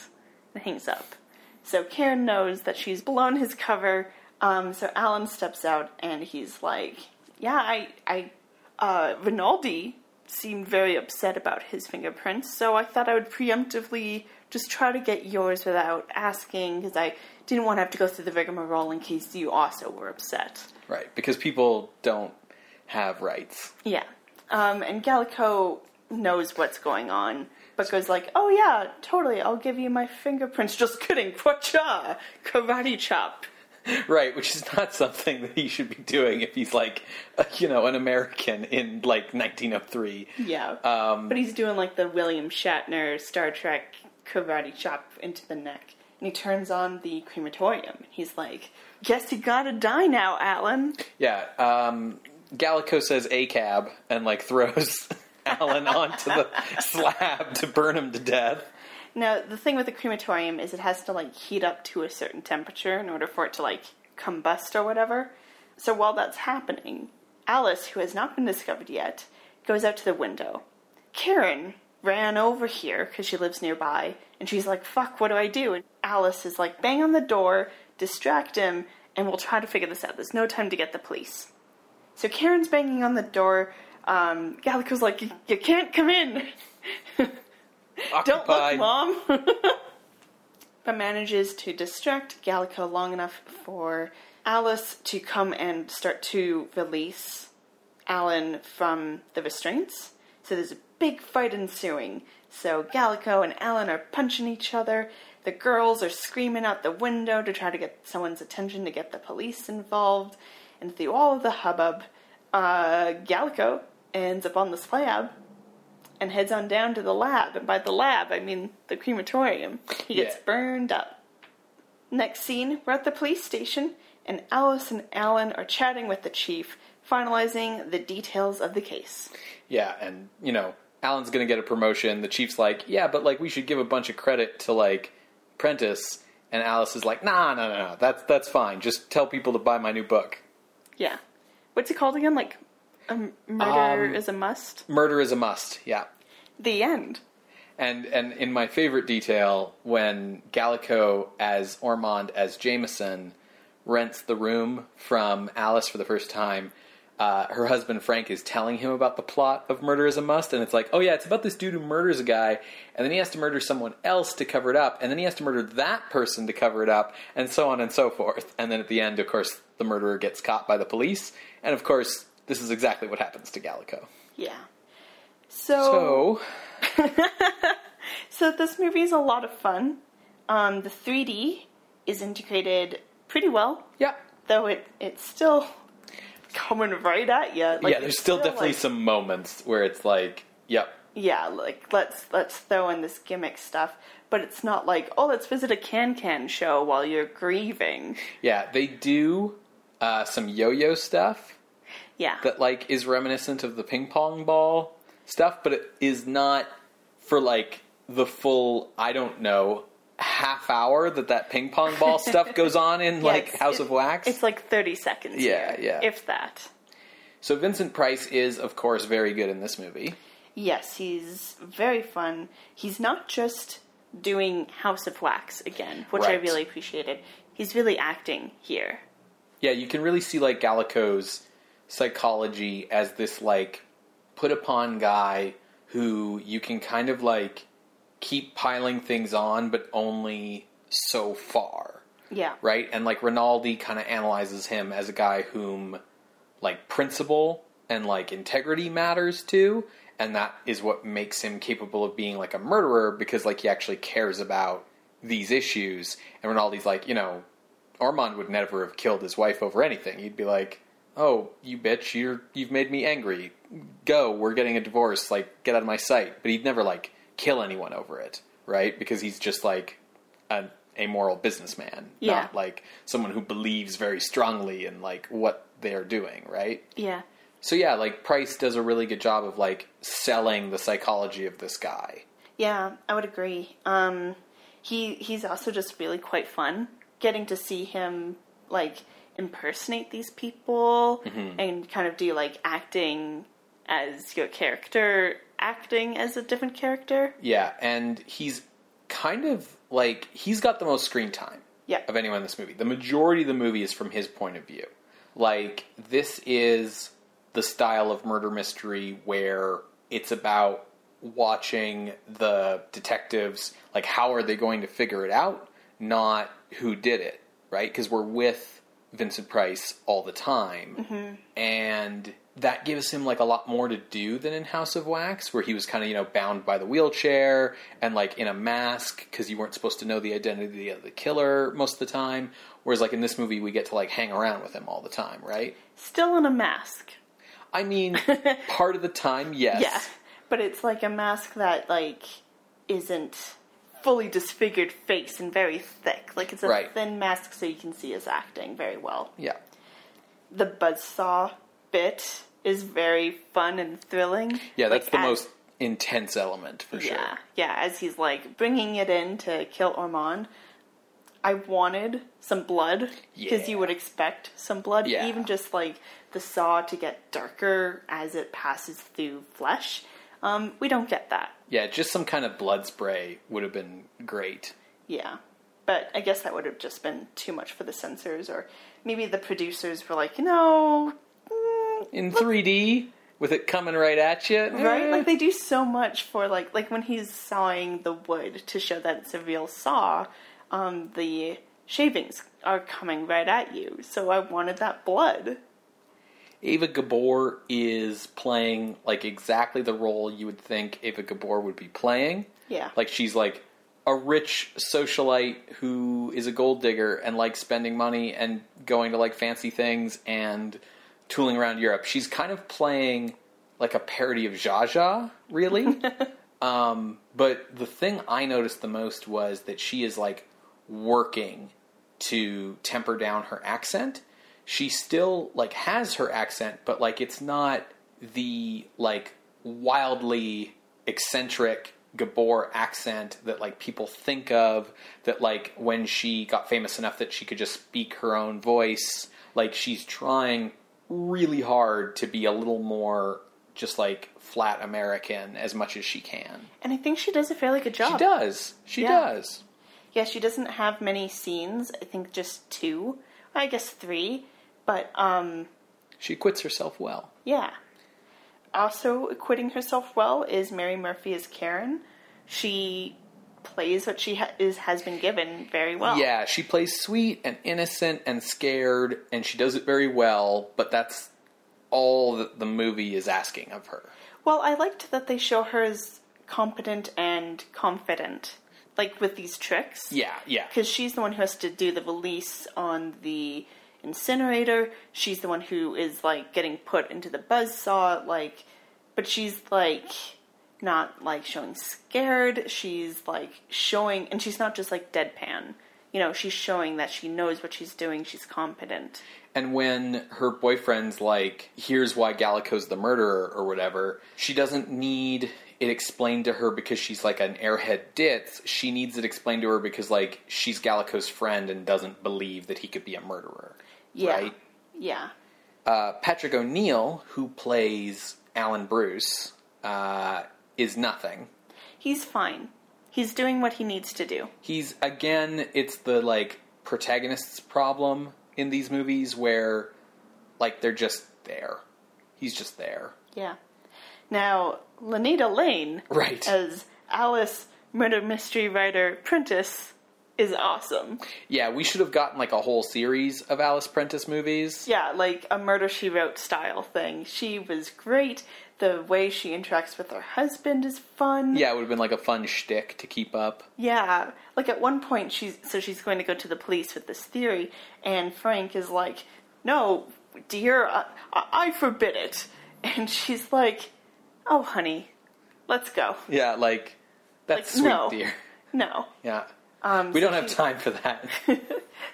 And hangs up. So Karen knows that she's blown his cover. Um, so Alan steps out and he's like, yeah, I, I, uh, Rinaldi seemed very upset about his fingerprints, so I thought I would preemptively just try to get yours without asking because I didn't want to have to go through the rigmarole in case you also were upset. Right, because people don't have rights. Yeah. Um, and Gallico knows what's going on, but goes like, "Oh yeah, totally. I'll give you my fingerprints." *laughs* Just kidding. Kwacha, karate chop. *laughs* Right, which is not something that he should be doing if he's like, uh, you know, an American in like 1903. Yeah. Um, but he's doing like the William Shatner Star Trek karate chop into the neck. And he turns on the crematorium. He's like, Guess you gotta die now, Alan. Yeah, um, Gallico says a cab and like throws *laughs* Alan onto the *laughs* slab to burn him to death. Now, the thing with the crematorium is it has to like heat up to a certain temperature in order for it to like combust or whatever. So while that's happening, Alice, who has not been discovered yet, goes out to the window. Karen ran over here because she lives nearby, and she's like, fuck, what do I do? And Alice is like, bang on the door, distract him, and we'll try to figure this out. There's no time to get the police. So Karen's banging on the door. Um, Gallico's like, "You- you can't come in. *laughs* Don't look. Mom. *laughs* but manages to distract Gallico long enough for Alice to come and start to release Alan from the restraints. So there's a big fight ensuing. So Gallico and Alan are punching each other. The girls are screaming out the window to try to get someone's attention to get the police involved. And through all of the hubbub, uh, Gallico ends up on the slab and heads on down to the lab. And by the lab, I mean the crematorium. He gets Yeah. burned up. Next scene, we're at the police station, and Alice and Alan are chatting with the chief, finalizing the details of the case. Yeah, and you know, Alan's gonna get a promotion. The chief's like, yeah, but like we should give a bunch of credit to like Prentice, and Alice is like, nah, no, no, no, that's that's fine. Just tell people to buy my new book. Yeah. What's it called again? Like, a m- murder Um, is a must? Murder is a must. Yeah. The end. And and in my favorite detail, when Gallico as Ormond as Jameson rents the room from Alice for the first time, uh, her husband Frank is telling him about the plot of Murder is a Must, and it's like, oh yeah, it's about this dude who murders a guy, and then he has to murder someone else to cover it up, and then he has to murder that person to cover it up, and so on and so forth. And then at the end, of course, the murderer gets caught by the police, and of course, this is exactly what happens to Gallico. Yeah. So, So, *laughs* so this movie is a lot of fun. Um, the 3D is integrated pretty well, yeah. though it it's still *laughs* coming right at you. Like, yeah, there's it's still, definitely like- some moments where it's like, yep, yeah, like let's let's throw in this gimmick stuff, but it's not like oh let's visit a can can show while you're grieving. yeah, they do uh, some yo-yo stuff Yeah, that like is reminiscent of the ping pong ball stuff, but it is not for like the full. I don't know half hour that that ping pong ball *laughs* stuff goes on in Yeah, like House of Wax. it's like thirty seconds. Yeah, here, yeah. if that. so Vincent Price is of course very good in this movie. Yes, he's very fun. He's not just doing House of Wax again, which I really appreciated. He's really acting here. Yeah, you can really see like Gallico's psychology as this like put upon guy who you can kind of like keep piling things on, but only so far, Yeah. right? And like Rinaldi kind of analyzes him as a guy whom like principle and like integrity matters to, and that is what makes him capable of being like a murderer because like he actually cares about these issues. And Rinaldi's like, you know, Ormond would never have killed his wife over anything. He'd be like, "Oh, you bitch, you're you've made me angry. Go, we're getting a divorce. Like, get out of my sight." But he'd never like kill anyone over it, right? Because he's just like an amoral businessman, Yeah. not like someone who believes very strongly in like what they're doing, right? Yeah. So yeah, like Price does a really good job of like selling the psychology of this guy. Yeah, I would agree. Um, he he's also just really quite fun getting to see him like impersonate these people mm-hmm. and kind of do like acting as your character acting as a different character. Yeah, and he's kind of like he's got the most screen time Yeah. of anyone in this movie. The majority of the movie is from his point of view. Like this is the style of murder mystery where it's about watching the detectives like how are they going to figure it out, not who did it, right? Because we're with Vincent Price all the time. Mm-hmm. And that gives him like a lot more to do than in House of Wax, where he was kind of you know bound by the wheelchair and like in a mask because you weren't supposed to know the identity of the killer most of the time. Whereas like in this movie, we get to like hang around with him all the time, right? Still in a mask. I mean, *laughs* part of the time, yes. Yeah. But it's like a mask that like isn't fully disfigured face and very thick. Like it's a Right. thin mask so you can see his acting very well. Yeah. The buzzsaw bit is very fun and thrilling. Yeah, that's Like, the as- most intense element for sure. Yeah, yeah. As he's like bringing it in to kill Ormond, I wanted some blood because Yeah. you would expect some blood, Yeah. even just like the saw to get darker as it passes through flesh. Um, we don't get that. Yeah, just some kind of blood spray would have been great. Yeah, but I guess that would have just been too much for the censors, or maybe the producers were like, you know, mm, In 3D, with it coming right at you. right? eh. Like they do so much for like like when he's sawing the wood to show that it's a real saw, um, the shavings are coming right at you. So I wanted that blood. Eva Gabor is playing like exactly the role you would think Eva Gabor would be playing. Yeah. Like she's like a rich socialite who is a gold digger and likes spending money and going to like fancy things and tooling around Europe. She's kind of playing like a parody of Zsa Zsa, really. *laughs* um, but the thing I noticed the most was that she is like working to temper down her accent. She still like has her accent, but like it's not the like wildly eccentric Gabor accent that like people think of that like when she got famous enough that she could just speak her own voice like she's trying really hard to be a little more just like flat American as much as she can. And I think she does a fairly good job. She does. She Yeah. does. Yeah, she doesn't have many scenes. I think just two. I guess three. But um She quits herself well. Yeah. Also acquitting herself well is Mary Murphy as Karen. She plays what she ha- is has been given very well. Yeah, she plays sweet and innocent and scared, and she does it very well, but that's all that the movie is asking of her. Well, I liked that they show her as competent and confident, like with these tricks. Yeah, yeah. Because she's the one who has to do the release on the incinerator. She's the one who is like getting put into the buzzsaw. Like, but she's like not like showing scared. She's like showing, and she's not just like deadpan. You know, she's showing that she knows what she's doing. She's competent. And when her boyfriend's like, here's why Gallico's the murderer or whatever, she doesn't need it explained to her because she's like an airhead ditz. She needs it explained to her because like she's Gallico's friend and doesn't believe that he could be a murderer. Yeah. Right? Yeah. Uh, Patrick O'Neal, who plays Alan Bruce, uh, is nothing. He's fine. He's doing what he needs to do. He's again, it's the like protagonist's problem in these movies where like they're just there. He's just there. Yeah. Now, Lenita Lane Right. as Alice murder mystery writer Prentice is awesome. Yeah, we should have gotten like a whole series of Alice Prentice movies. Yeah, like a murder she wrote style thing. She was great. The way she interacts with her husband is fun. Yeah, it would have been like a fun shtick to keep up. Yeah, like at one point she's so she's going to go to the police with this theory, and Frank is like, "No, dear, I, I, forbid it," *laughs* and she's like, "Oh, honey, let's go." Yeah, like that's Like, sweet, no. dear. No, Yeah, um, we so don't have time for that. *laughs*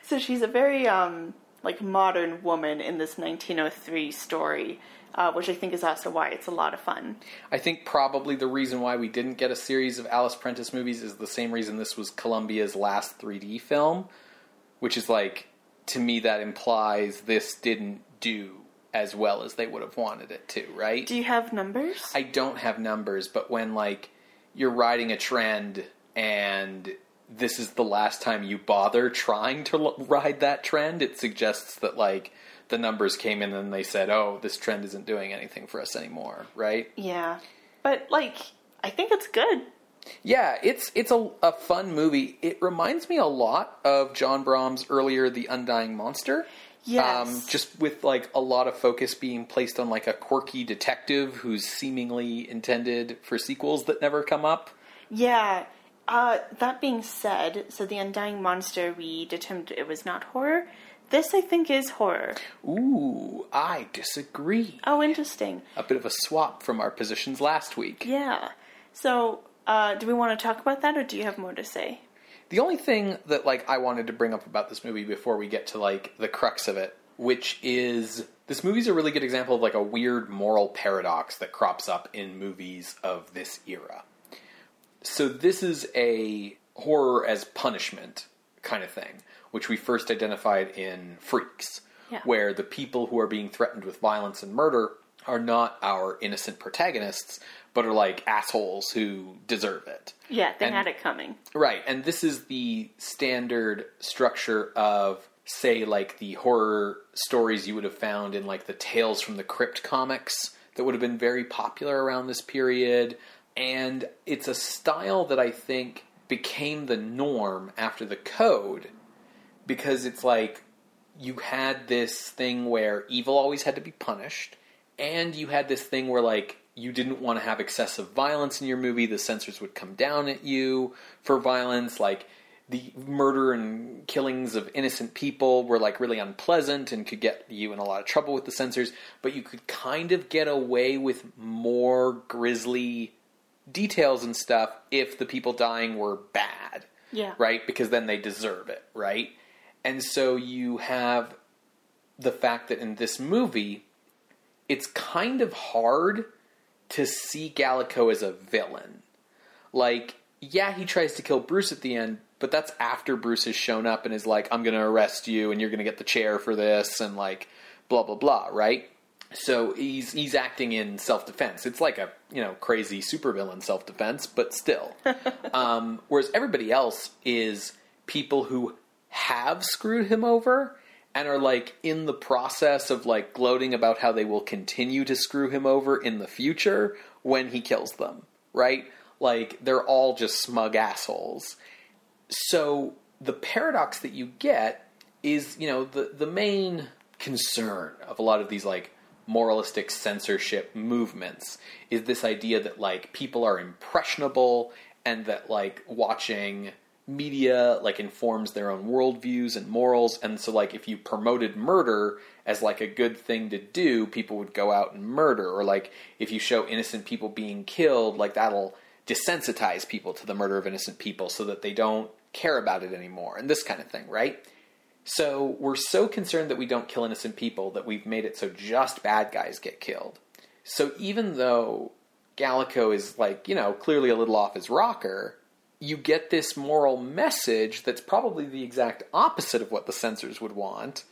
So she's a very um like modern woman in this 1903 story, uh, which I think is also why it's a lot of fun. I think probably the reason why we didn't get a series of Alice Prentice movies is the same reason this was Columbia's last 3D film, which is like, to me, that implies this didn't do as well as they would have wanted it to, right? Do you have numbers? I don't have numbers, but when like you're riding a trend and this is the last time you bother trying to l- ride that trend, it suggests that like the numbers came in and they said, "Oh, this trend isn't doing anything for us anymore," right? yeah, but like I think it's good. Yeah, it's it's a, a fun movie. It reminds me a lot of John Brahm's earlier The Undying Monster. Yes. Um, just with like a lot of focus being placed on like a quirky detective who's seemingly intended for sequels that never come up. Yeah. Uh, that being said, so the Undying Monster, we determined it was not horror. This, I think, is horror. Ooh, I disagree. Oh, interesting. A bit of a swap from our positions last week. Yeah. So, uh, do we want to talk about that, or do you have more to say? The only thing that like I wanted to bring up about this movie before we get to like the crux of it, which is this movie's a really good example of like a weird moral paradox that crops up in movies of this era. So this is a horror as punishment kind of thing, which we first identified in Freaks, Yeah. where the people who are being threatened with violence and murder are not our innocent protagonists, but are like assholes who deserve it. Yeah, they And- had it coming. Right, and this is the standard structure of, say, like the horror stories you would have found in like the Tales from the Crypt comics that would have been very popular around this period. And it's a style that I think became the norm after the code because it's like you had this thing where evil always had to be punished, and you had this thing where like you didn't want to have excessive violence in your movie. The censors would come down at you for violence, like the murder and killings of innocent people were like really unpleasant and could get you in a lot of trouble with the censors. But you could kind of get away with more grisly details and stuff if the people dying were bad Yeah. right? Because then they deserve it, right? And so you have the fact that in this movie, it's kind of hard to see Gallico as a villain. Like, yeah, he tries to kill Bruce at the end, but that's after Bruce has shown up and is like, I'm going to arrest you and you're going to get the chair for this and like, blah, blah, blah, right? So he's he's acting in self defense. It's like a you know crazy supervillain self defense, but still. *laughs* um, whereas everybody else is people who have screwed him over and are like in the process of like gloating about how they will continue to screw him over in the future when he kills them, right? Like they're all just smug assholes. So the paradox that you get is, you know, the the main concern of a lot of these like moralistic censorship movements is this idea that like people are impressionable and that like watching media like informs their own worldviews and morals. And so like if you promoted murder as like a good thing to do people would go out and murder. Or like if you show innocent people being killed like that'll desensitize people to the murder of innocent people so that they don't care about it anymore. And this kind of thing right so we're so concerned that we don't kill innocent people that we've made it so just bad guys get killed. So even though Gallico is like, you know, clearly a little off his rocker, you get this moral message that's probably the exact opposite of what the censors would want.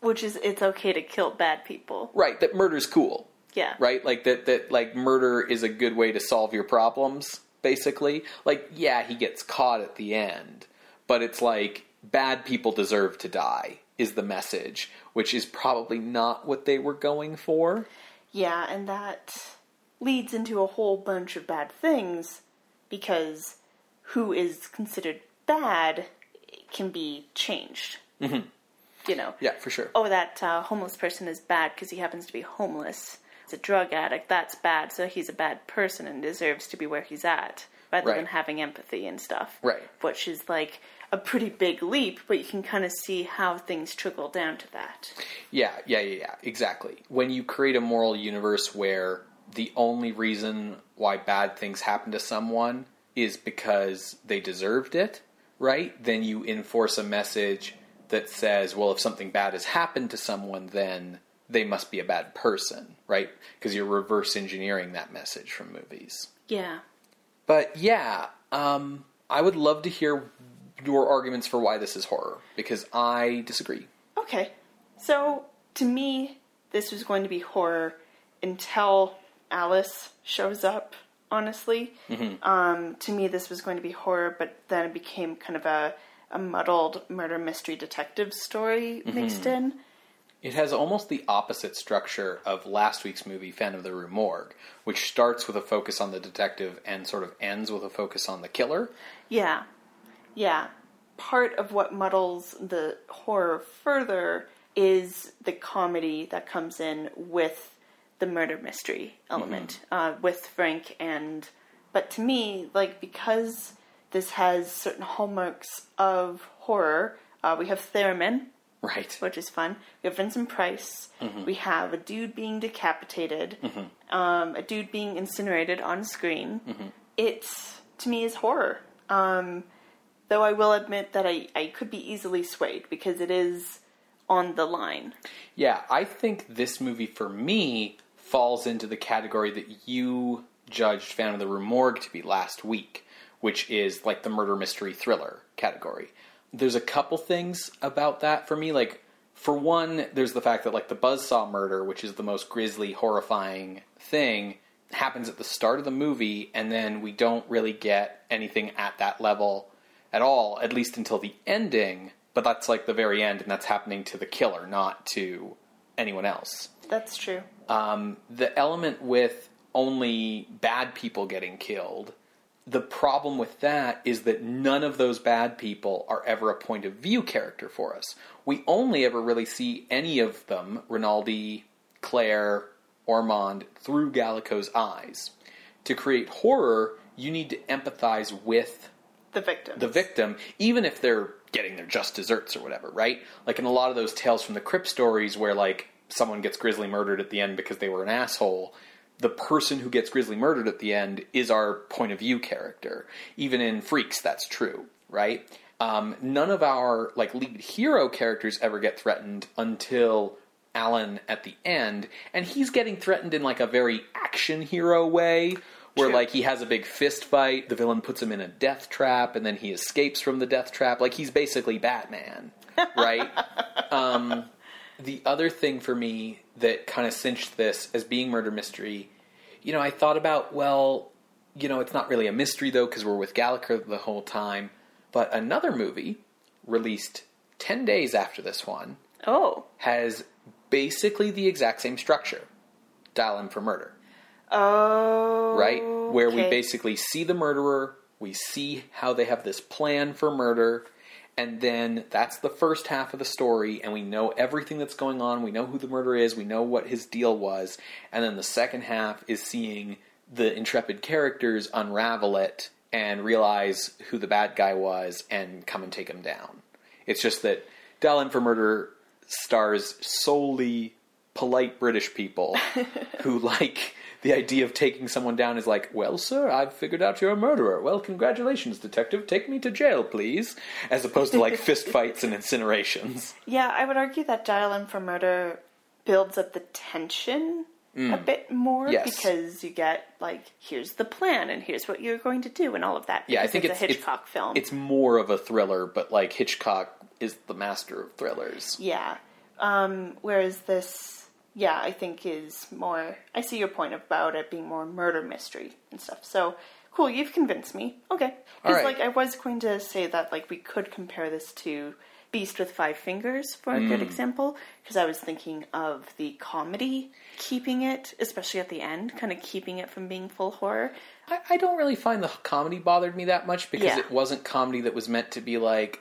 Which is, it's okay to kill bad people. Right, that murder's cool. Yeah. Right? Like that that like murder is a good way to solve your problems, basically. Like, yeah, he gets caught at the end, but it's like bad people deserve to die is the message, which is probably not what they were going for. Yeah, and that leads into a whole bunch of bad things because who is considered bad can be changed. Mm-hmm. You know, Yeah, for sure. oh, that uh, homeless person is bad because he happens to be homeless. He's a drug addict. That's bad, so he's a bad person and deserves to be where he's at, rather Right. than having empathy and stuff. Right. Which is like a pretty big leap, but you can kind of see how things trickle down to that. Yeah, yeah, yeah, yeah, exactly. When you create a moral universe where the only reason why bad things happen to someone is because they deserved it, right? Then you enforce a message that says, well, if something bad has happened to someone, then they must be a bad person, right? Because you're reverse engineering that message from movies. Yeah. But yeah, um, I would love to hear your arguments for why this is horror because I disagree. Okay. So, to me, this was going to be horror until Alice shows up, honestly. Um, to me, this was going to be horror, but then it became kind of a, a muddled murder mystery detective story mixed in. It has almost the opposite structure of last week's movie, Phantom of the Rue Morgue, which starts with a focus on the detective and sort of ends with a focus on the killer. Yeah. Yeah. Part of what muddles the horror further is the comedy that comes in with the murder mystery element, uh, with Frank and. But to me, like, because this has certain hallmarks of horror, uh, we have Theremin, Right. which is fun. We have Vincent Price. We have a dude being decapitated, um, a dude being incinerated on screen. It, to me, is horror. Um, though I will admit that I, I could be easily swayed because it is on the line. Yeah, I think this movie for me falls into the category that you judged Phantom of the Rue Morgue to be last week, which is like the murder mystery thriller category. There's a couple things about that for me. Like, for one, there's the fact that like the Buzzsaw murder, which is the most grisly, horrifying thing, happens at the start of the movie, and then we don't really get anything at that level at all, at least until the ending. But that's like the very end, and that's happening to the killer, not to anyone else. That's true. Um, the element with only bad people getting killed, the problem with that is that none of those bad people are ever a point of view character for us. We only ever really see any of them, Rinaldi, Claire, Ormond, through Gallico's eyes. To create horror, you need to empathize with The victim. the victim, even if they're getting their just desserts or whatever, right? Like in a lot of those tales from the crypt stories where like someone gets grisly murdered at the end because they were an asshole, the person who gets grisly murdered at the end is our point of view character. Even in Freaks, that's true, right? Um, none of our like lead hero characters ever get threatened until Alan at the end, and he's getting threatened in like a very action hero way, where True. like he has a big fist fight, the villain puts him in a death trap, and then he escapes from the death trap. Like he's basically Batman, right? *laughs* um, the other thing for me that kind of cinched this as being murder mystery, you know, I thought about well, you know, it's not really a mystery though because we're with Gallico the whole time. But another movie released ten days after this one oh. has basically the exact same structure. Dial M for Murder, Oh. right? Where we basically see the murderer, we see how they have this plan for murder, and then that's the first half of the story, and we know everything that's going on. We know who the murderer is, we know what his deal was, and then the second half is seeing the intrepid characters unravel it and realize who the bad guy was and come and take him down. It's just that M for Murder stars solely polite British people *laughs* who like the idea of taking someone down is like, well, sir, I've figured out you're a murderer. Well, congratulations, detective. Take me to jail, please. As opposed to like *laughs* fistfights and incinerations. Yeah, I would argue that Dial M for Murder builds up the tension a bit more Mm. Yes. because you get like here's the plan and here's what you're going to do and all of that. Yeah, I think it's, it's a Hitchcock film. It's more of a thriller, but like Hitchcock is the master of thrillers. yeah. Um, whereas this, yeah, I think is more. I see your point about it being more murder mystery and stuff. So cool, you've convinced me. Okay, because right. like I was going to say that like we could compare this to Beast with Five Fingers for a good Mm. example, because I was thinking of the comedy keeping it, especially at the end, kind of keeping it from being full horror. I, I don't really find the comedy bothered me that much because Yeah. it wasn't comedy that was meant to be like,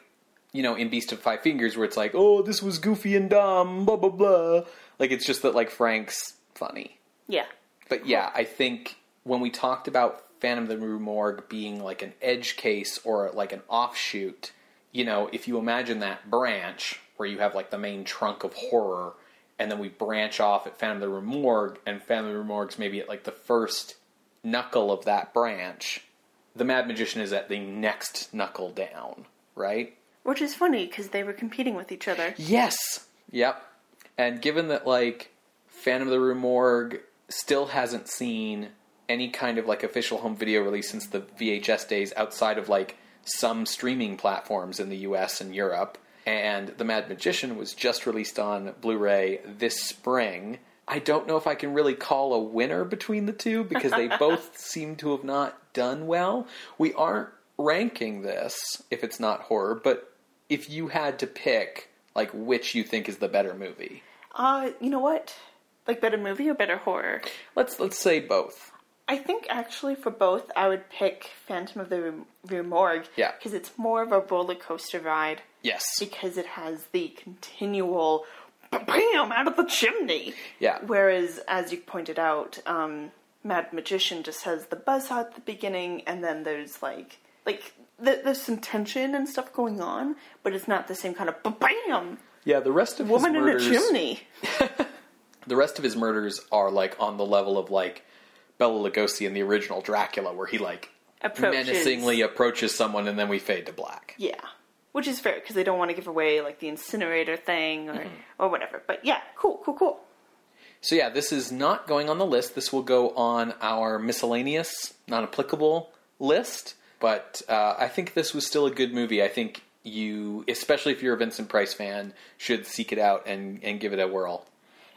you know, in Beast of Five Fingers, where it's like, oh, this was goofy and dumb, blah blah blah. Like it's just that like Frank's funny. Yeah, But yeah, I think when we talked about Phantom of the Rue Morgue being like an edge case or like an offshoot, you know, if you imagine that branch where you have like the main trunk of horror, and then we branch off at Phantom of the Rue Morgue, and Phantom of the Rue Morgue's maybe at like the first knuckle of that branch, the Mad Magician is at the next knuckle down, right? Which is funny because they were competing with each other. Yes. Yep. And given that like Phantom of the Rue Morgue still hasn't seen any kind of like official home video release since the VHS days outside of like some streaming platforms in the US and Europe, and The Mad Magician was just released on Blu-ray this spring. I don't know if I can really call a winner between the two because they *laughs* both seem to have not done well. We aren't ranking this if it's not horror, but if you had to pick like which you think is the better movie. Uh, you know what? Like better movie or better horror? Let's let's say both. I think actually for both, I would pick Phantom of the Rue- Morgue. Yeah. Because it's more of a roller coaster ride. Yes. Because it has the continual bam out of the chimney. Yeah. Whereas, as you pointed out, um, Mad Magician just has the buzz out at the beginning, and then there's like like th- there's some tension and stuff going on, but it's not the same kind of bam Yeah, the rest of woman his in a murders, chimney. *laughs* the rest of his murders are like on the level of like Bela Lugosi in the original Dracula, where he like Approaches. menacingly approaches someone and then we fade to black. Yeah, which is fair because they don't want to give away like the incinerator thing or Mm-hmm. or whatever. But yeah, cool, cool, cool. So yeah, this is not going on the list. This will go on our miscellaneous, non-applicable list. But uh, I think this was still a good movie. I think you, especially if you're a Vincent Price fan, should seek it out and, and give it a whirl.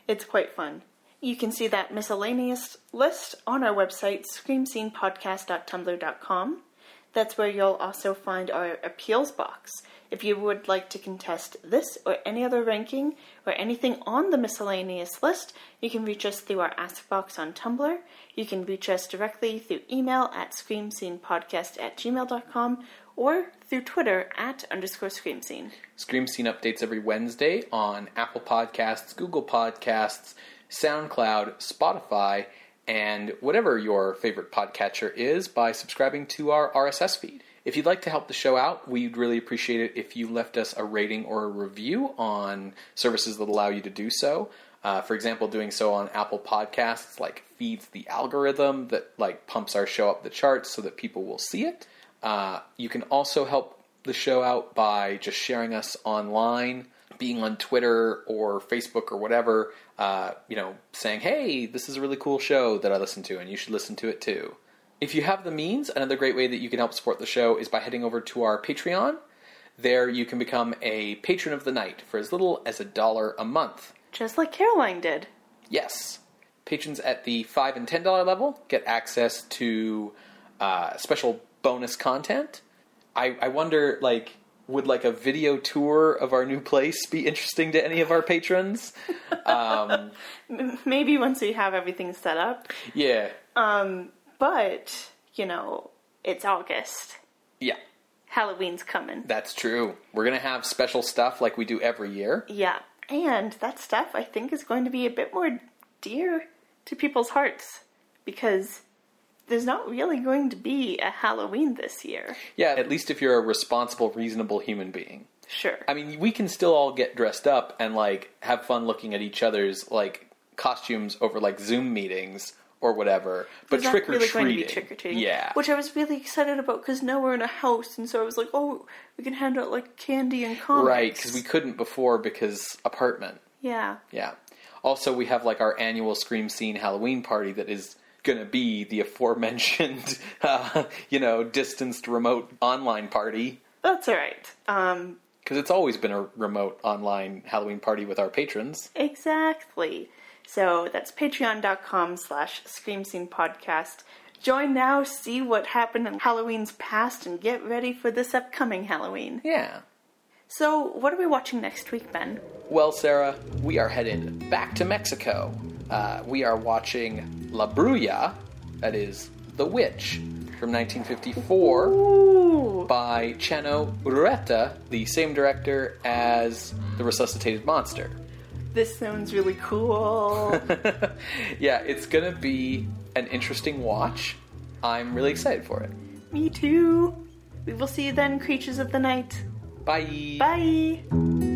It's quite fun. You can see that miscellaneous list on our website, screamscenepodcast.tumblr.com. That's where you'll also find our appeals box. If you would like to contest this or any other ranking or anything on the miscellaneous list, you can reach us through our Ask box on Tumblr. You can reach us directly through email at screamscenepodcast at gmail.com or through Twitter at underscore screamscene. Scream Scene updates every Wednesday on Apple Podcasts, Google Podcasts, SoundCloud, Spotify, and whatever your favorite podcatcher is by subscribing to our RSS feed. If you'd like to help the show out, we'd really appreciate it if you left us a rating or a review on services that allow you to do so. Uh, for example, doing so on Apple Podcasts like feeds the algorithm that like pumps our show up the charts so that people will see it. Uh, you can also help the show out by just sharing us online, being on Twitter or Facebook or whatever. Uh, you know, saying, "Hey, this is a really cool show that I listen to, and you should listen to it too." If you have the means, another great way that you can help support the show is by heading over to our Patreon. There, you can become a patron of the night for as little as a dollar a month. Just like Caroline did. Yes. Patrons at the $5 and $10 level get access to uh, special bonus content. I, I wonder, like, would like a video tour of our new place be interesting to any of our patrons? *laughs* Um, Maybe once we have everything set up. yeah. But, you know, it's August. Yeah, Halloween's coming. that's true. We're going to have special stuff like we do every year. Yeah. And that stuff, I think, is going to be a bit more dear to people's hearts. Because there's not really going to be a Halloween this year. Yeah, at least if you're a responsible, reasonable human being. Sure. I mean, we can still all get dressed up and like have fun looking at each other's like costumes over like Zoom meetings or whatever. But There's trick or really going to be treating, trick or treating. yeah, Which I was really excited about because now we're in a house, and so I was like, oh, we can hand out like candy and comics. right? Because we couldn't before because apartment. Yeah. Yeah. Also, we have like our annual Scream Scene Halloween party that is going to be the aforementioned, *laughs* uh, you know, distanced remote online party. That's alright. Um, Because it's always been a remote online Halloween party with our patrons. Exactly. So that's patreon.com slash scream scene podcast. Join now, see what happened in Halloween's past, and get ready for this upcoming Halloween. Yeah. So, what are we watching next week, Ben? Well, Sarah, we are headed back to Mexico. Uh, we are watching La Bruja, that is, The Witch, from 1954 Ooh. by Chano Urueta, the same director as The Resuscitated Monster. This sounds really cool. *laughs* Yeah, it's gonna be an interesting watch. I'm really excited for it. Me too. We will see you then, creatures of the night. Bye. Bye.